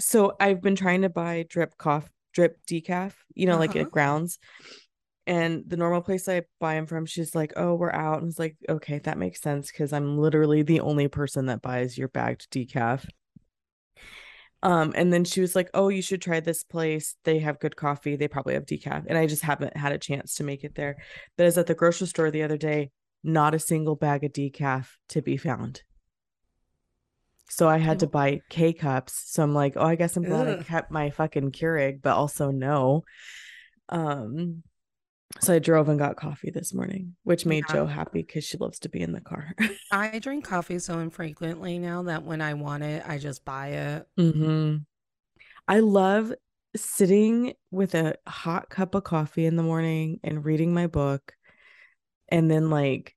so I've been trying to buy drip cough drip decaf, you know, like Uh-huh. at grounds. And the normal place I buy them from, she's like, "Oh, we're out." And it's like, "Okay, that makes sense because I'm literally the only person that buys your bagged decaf." Um, and then she was like, "Oh, you should try this place. They have good coffee. They probably have decaf." And I just haven't had a chance to make it there. But I was at the grocery store the other day, not a single bag of decaf to be found. So I had to buy K cups. So I'm like, oh, I guess I'm glad I kept my fucking Keurig, but also no. Um, so I drove and got coffee this morning, which made Yeah. Joe happy because she loves to be in the car. I drink coffee so infrequently now that when I want it, I just buy it. hmm I love sitting with a hot cup of coffee in the morning and reading my book and then like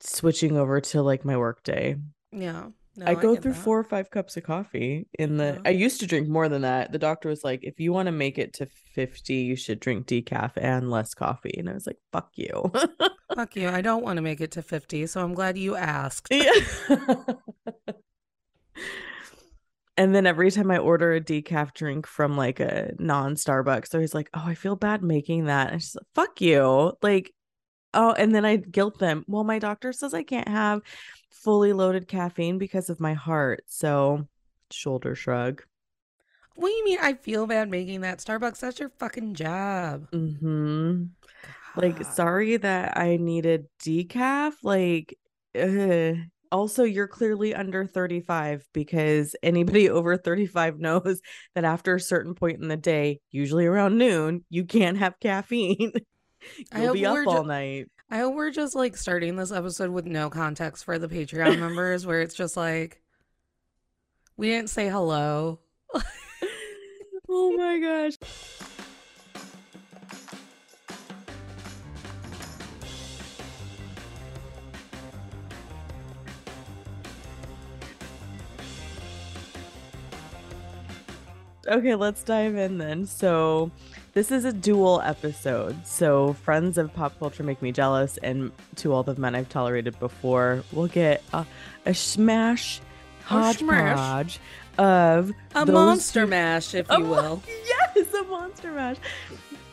switching over to like my work day. Yeah. No, I go get through that. four or five cups of coffee in the Yeah. I used to drink more than that. The doctor was like, if you want to make it to 50, you should drink decaf and less coffee. And I was like, fuck you. Fuck you. I don't want to make it to 50, so I'm glad you asked. Yeah. and then every time I order a decaf drink from like a non-Starbucks, they're always like, oh, I feel bad making that. And she's like, fuck you. Like, oh, and then I guilt them. Well, my doctor says I can't have fully loaded caffeine because of my heart. So shoulder shrug. What do you mean I feel bad making that? Starbucks, that's your fucking job. hmm Like, sorry that I needed decaf. Like, ugh. also, you're clearly under 35 because anybody over 35 knows that after a certain point in the day, usually around noon, you can't have caffeine. I You'll hope be up all ju- night. I hope we're just like starting this episode with no context for the Patreon members, where it's just like, we didn't say hello. Oh my gosh. Okay, let's dive in then. So, this is a dual episode. So, friends of pop culture make me jealous, and to all the men I've tolerated before, we'll get a, a smash A smash. hodgepodge of A monster two- mash, if oh you mon- will. Yes, a monster mash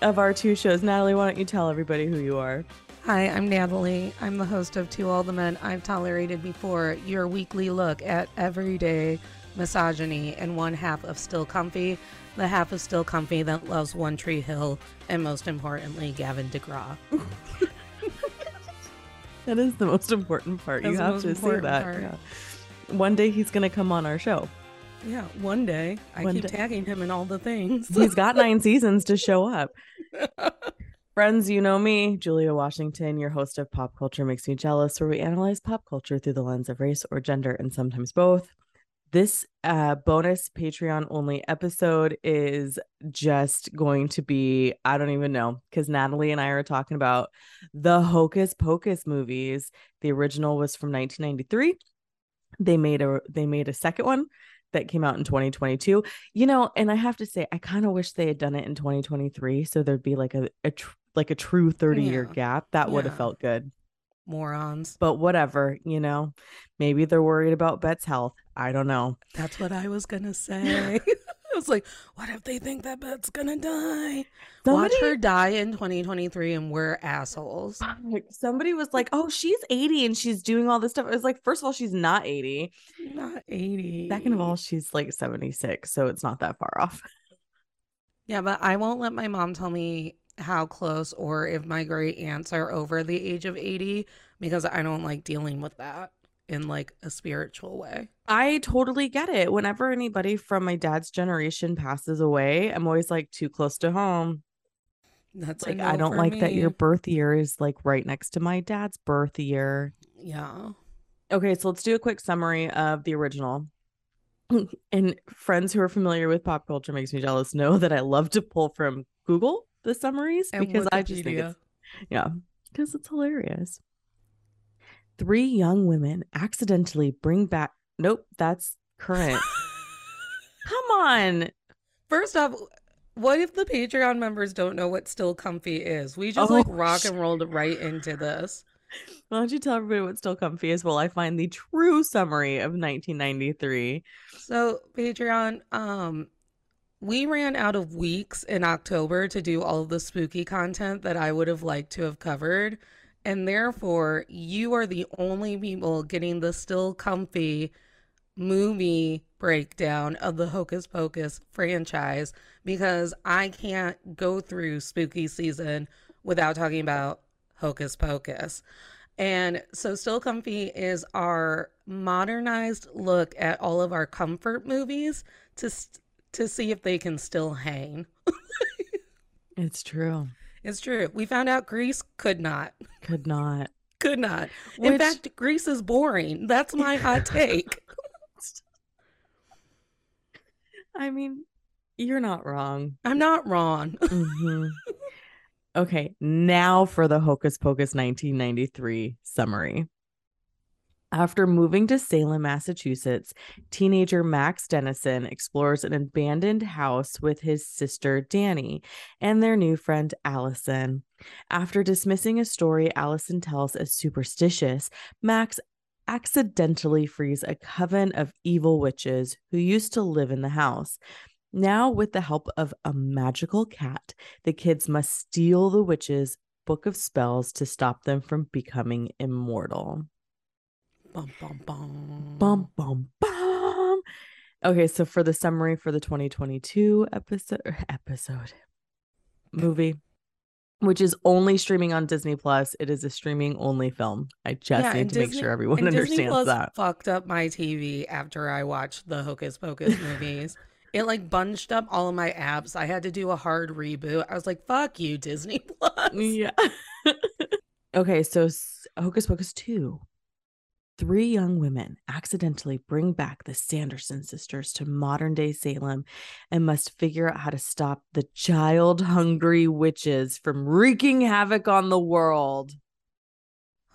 of our two shows. Natalie, why don't you tell everybody who you are? Hi, I'm Natalie. I'm the host of To All the Men I've Tolerated Before, your weekly look at everyday misogyny and one half of Still Comfy, the half of Still Comfy that loves One Tree Hill, and most importantly, Gavin DeGraw. That is the most important part. That's you have to say that. Yeah. One day he's going to come on our show. Yeah, one day. I One keep day. tagging him in all the things. He's got nine seasons to show up. Friends, you know me, Julia Washington, your host of Pop Culture Makes Me Jealous, where we analyze pop culture through the lens of race or gender and sometimes both. This uh, bonus Patreon only episode is just going to be, I don't even know, because Natalie and I are talking about the Hocus Pocus movies. The original was from 1993. They made a they made a second one that came out in 2022 you know and i have to say i kind of wish they had done it in 2023 so there'd be like a, a tr- like a true 30 year Yeah. gap that would have felt good Morons. but whatever you know maybe they're worried about Bette's health i don't know That's what I was gonna say. I was like, what if they think that Bette's gonna die? Watch her die in 2023 and we're assholes. somebody was like oh she's 80 and she's doing all this stuff i was like first of all she's not 80 Not 80. second of all she's like 76 so it's not that far off Yeah, but I won't let my mom tell me how close or if my great aunts are over the age of 80 because I don't like dealing with that in like a spiritual way. I totally get it. Whenever anybody from my dad's generation passes away, I'm always like too close to home. That's Like no I don't like that your birth year is like right next to my dad's birth year. Yeah. Okay, so let's do a quick summary of the original. and friends who are familiar with pop culture makes me jealous know that I love to pull from Google the summaries And because I just think it's yeah, because it's hilarious. Three young women accidentally bring back nope, that's current. Come on. First off, what if the Patreon members don't know what still comfy is? We just Oh, like rock and rolled right into this. Why don't you tell everybody what still comfy is while I find the true summary of 1993? So Patreon, um, we ran out of weeks in October to do all of the spooky content that I would have liked to have covered. And therefore, you are the only people getting the still comfy movie breakdown of the Hocus Pocus franchise because I can't go through spooky season without talking about Hocus Pocus. And so, Still Comfy is our modernized look at all of our comfort movies to to see if they can still hang. it's true. It's true. We found out Grease could not. Could not. Could not. Which... In fact, Grease is boring. That's my hot take. I mean, you're not wrong. I'm not wrong. mm-hmm. Okay, now for the Hocus Pocus 1993 summary. After moving to Salem, Massachusetts, teenager Max Dennison explores an abandoned house with his sister Danny and their new friend Allison. After dismissing a story Allison tells as superstitious, Max accidentally frees a coven of evil witches who used to live in the house. Now, with the help of a magical cat, the kids must steal the witches' book of spells to stop them from becoming immortal. Bum, bum, bum. Bum, bum, bum. Okay, so for the summary for the 2022 episode, episode movie, which is only streaming on Disney Plus, it is a streaming only film. I just yeah, need to Disney, make sure everyone understands that. Fucked up my TV after I watched the Hocus Pocus movies. It like bunched up all of my apps. I had to do a hard reboot. I was like, "Fuck you, Disney Plus." Yeah. okay, so Hocus Pocus 2 three young women accidentally bring back the Sanderson sisters to modern day Salem and must figure out how to stop the child hungry witches from wreaking havoc on the world.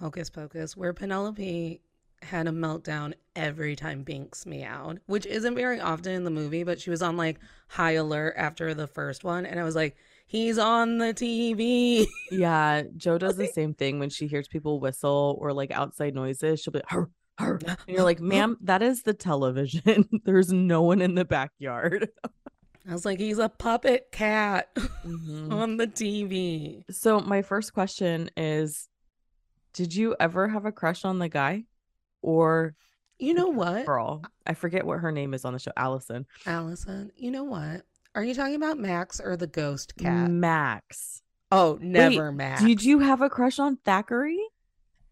Hocus Pocus, where Penelope had a meltdown every time Binx meowed, which isn't very often in the movie, but she was on like high alert after the first one. And I was like, he's on the TV. Yeah, Joe does the same thing when she hears people whistle or like outside noises. She'll be her, her. And you're like, ma'am, that is the television. There's no one in the backyard. I was like, he's a puppet cat mm-hmm. on the TV. So my first question is Did you ever have a crush on the guy? Or you know what? Girl. I forget what her name is on the show. Allison. Allison. You know what? Are you talking about Max or the ghost cat? Max. Oh, never Wait, Max. Did you have a crush on Thackery?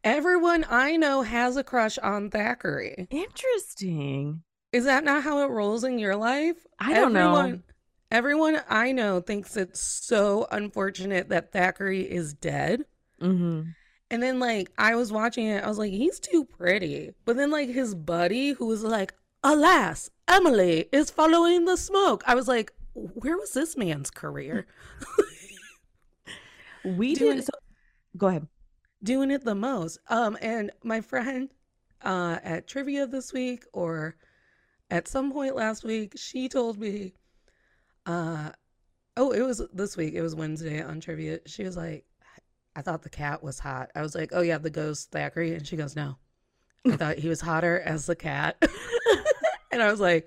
Everyone I know has a crush on Thackery. Interesting. Is that not how it rolls in your life? I don't everyone, know. Everyone I know thinks it's so unfortunate that Thackery is dead. Mm-hmm. And then, like, I was watching it, I was like, he's too pretty. But then, like, his buddy, who was like, alas, Emily is following the smoke. I was like, where was this man's career? we did. So, go ahead. Doing it the most. Um, and my friend uh, at trivia this week or at some point last week, she told me, uh, oh, it was this week. It was Wednesday on trivia. She was like, I thought the cat was hot. I was like, oh, yeah, the ghost Thackery. And she goes, no. I thought he was hotter as the cat. and I was like,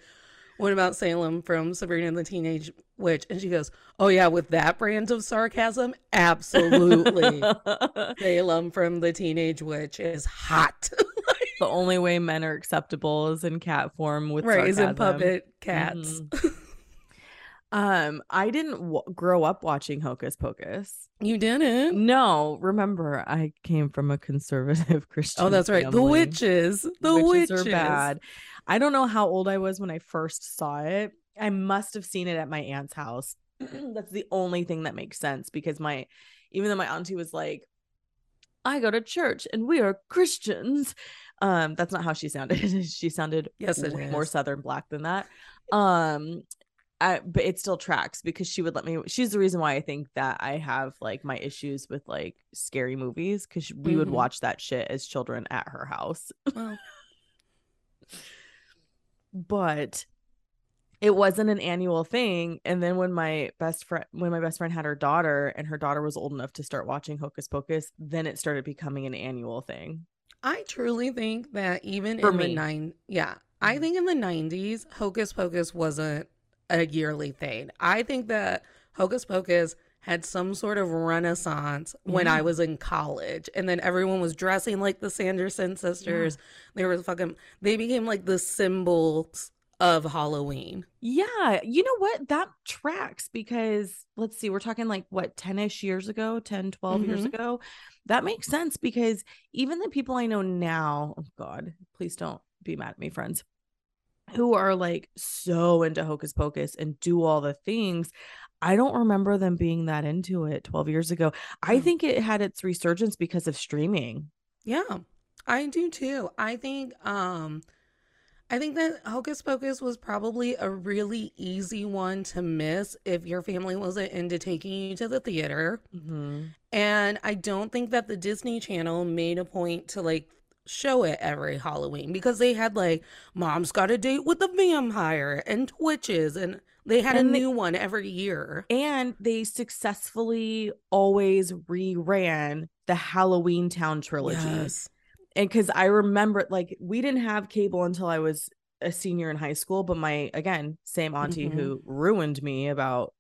what about Salem from Sabrina the Teenage Witch? And she goes, Oh, yeah, with that brand of sarcasm? Absolutely. Salem from the Teenage Witch is hot. the only way men are acceptable is in cat form with right, sarcasm. is in puppet cats. Mm-hmm. um, I didn't w- grow up watching Hocus Pocus. You didn't? No, remember I came from a conservative Christian. Oh, that's right. Family. The witches. The witches, witches are bad. I don't know how old I was when I first saw it. I must have seen it at my aunt's house. That's the only thing that makes sense because my, even though my auntie was like, I go to church and we are Christians. Um, that's not how she sounded. she sounded yes, it more Southern black than that. Um, I, but it still tracks because she would let me. She's the reason why I think that I have like my issues with like scary movies because we mm-hmm. would watch that shit as children at her house. Well, but it wasn't an annual thing and then when my best friend when my best friend had her daughter and her daughter was old enough to start watching hocus pocus then it started becoming an annual thing i truly think that even For in me. the nine yeah i mm-hmm. think in the 90s hocus pocus wasn't a yearly thing. I think that Hocus Pocus had some sort of renaissance when I was in college. And then everyone was dressing like the Sanderson sisters. They were fucking they became like the symbols of Halloween. Yeah, you know what? That tracks because let's see, we're talking like what 10ish years ago, 10, 12 years Mhm. ago. That makes sense because even the people I know now, oh God, please don't be mad at me, friends, who are like so into Hocus Pocus and do all the things. I don't remember them being that into it 12 years ago. I think it had its resurgence because of streaming. Yeah, I do too. I think um I think that Hocus Pocus was probably a really easy one to miss if your family wasn't into taking you to the theater. Mhm. And I don't think that the Disney Channel made a point to like show it every Halloween because they had like Mom's Got a Date with the Vampire and Twitches and they had And a they- new one every year. And they successfully always reran the Halloweentown trilogy. Yes. and because I remember like we didn't have cable until I was a senior in high school, but my again, same auntie Mhm. who ruined me about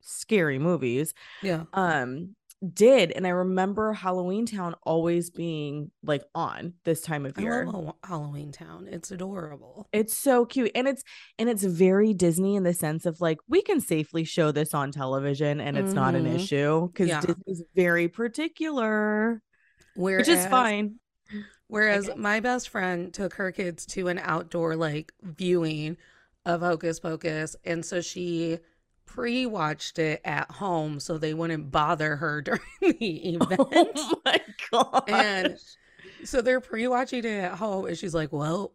scary movies, Yeah. um, did. And I remember Halloweentown always being like on this time of I year. love Halloweentown. It's adorable. It's so cute. And it's and it's very Disney in the sense of like we can safely show this on television and it's not an Mhm. issue because Yeah. Disney's very particular, Whereas, which is fine. Whereas my best friend took her kids to an outdoor like viewing of Hocus Pocus, and so she pre-watched it at home so they wouldn't bother her during the event. Oh my god. And so they're pre-watching it at home, and she's like, "Well,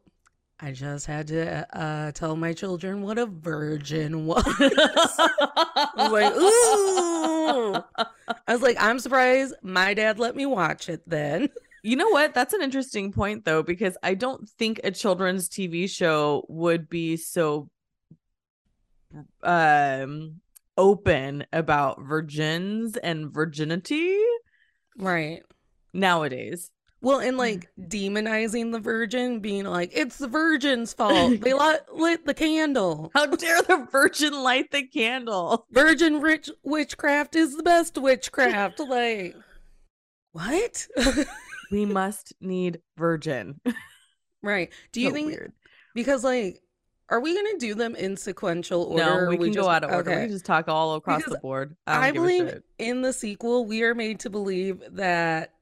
I just had to uh, tell my children what a virgin was." I was like, "Ooh!" I was like, "I'm surprised my dad let me watch it then." You know what? That's an interesting point though, because I don't think a children's TV show would be so um open about virgins and virginity Right. nowadays. Well, and like demonizing the virgin, being like, it's the virgin's fault. They lit, lit the candle. How dare the virgin light the candle? Virgin rich witchcraft is the best witchcraft. Like, what? We must need virgin. right. Do you So think, weird? because like, are we going to do them in sequential order? No, or we can just- go out of order. We okay. can just talk all across Because the board. I, I believe in the sequel, we are made to believe that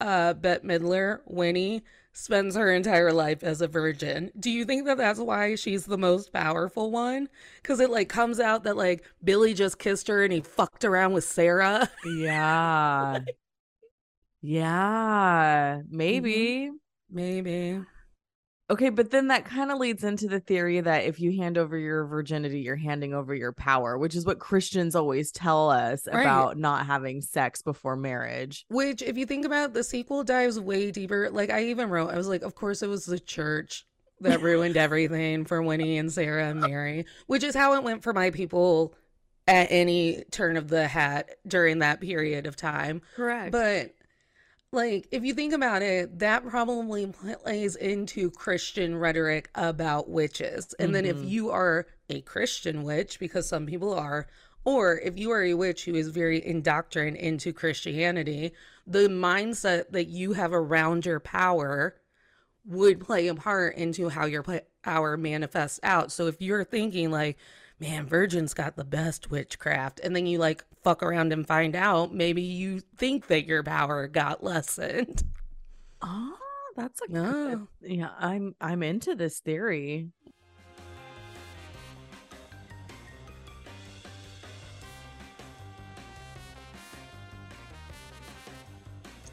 uh Bette Midler, Winnie, spends her entire life as a virgin. Do you think that that's why she's the most powerful one? Because it like comes out that like Billy just kissed her and he fucked around with Sarah. Yeah. yeah, maybe. Maybe. Okay, but then that kind of leads into the theory that if you hand over your virginity, you're handing over your power, which is what Christians always tell us Right. about not having sex before marriage. Which, if you think about it, the sequel dives way deeper. Like I even wrote, I was like, of course it was the church that ruined everything for Winnie and Sarah and Mary, which is how it went for my people at any turn of the hat during that period of time. Correct. But like, if you think about it, that probably plays into Christian rhetoric about witches. And then if Mhm. you are a Christian witch, because some people are, or if you are a witch who is very indoctrined into Christianity, the mindset that you have around your power would play a part into how your power manifests out. So if you're thinking like, man, Virgin's got the best witchcraft, and then you like fuck around and find out, maybe you think that your power got lessened. oh, that's a good. No. Yeah, I'm I'm into this theory.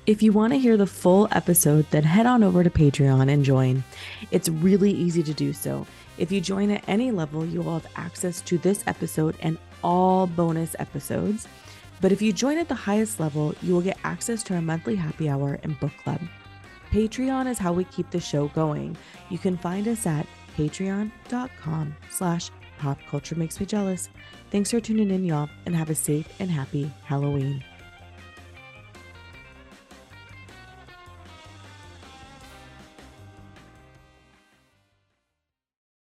If you want to hear the full episode, then head on over to Patreon and join. It's really easy to do so. If you join at any level, you will have access to this episode and all bonus episodes. But if you join at the highest level, you will get access to our monthly happy hour and book club. Patreon is how we keep the show going. You can find us at patreon.com slash pop culture makes me jealous. Thanks for tuning in, y'all, and have a safe and happy Halloween.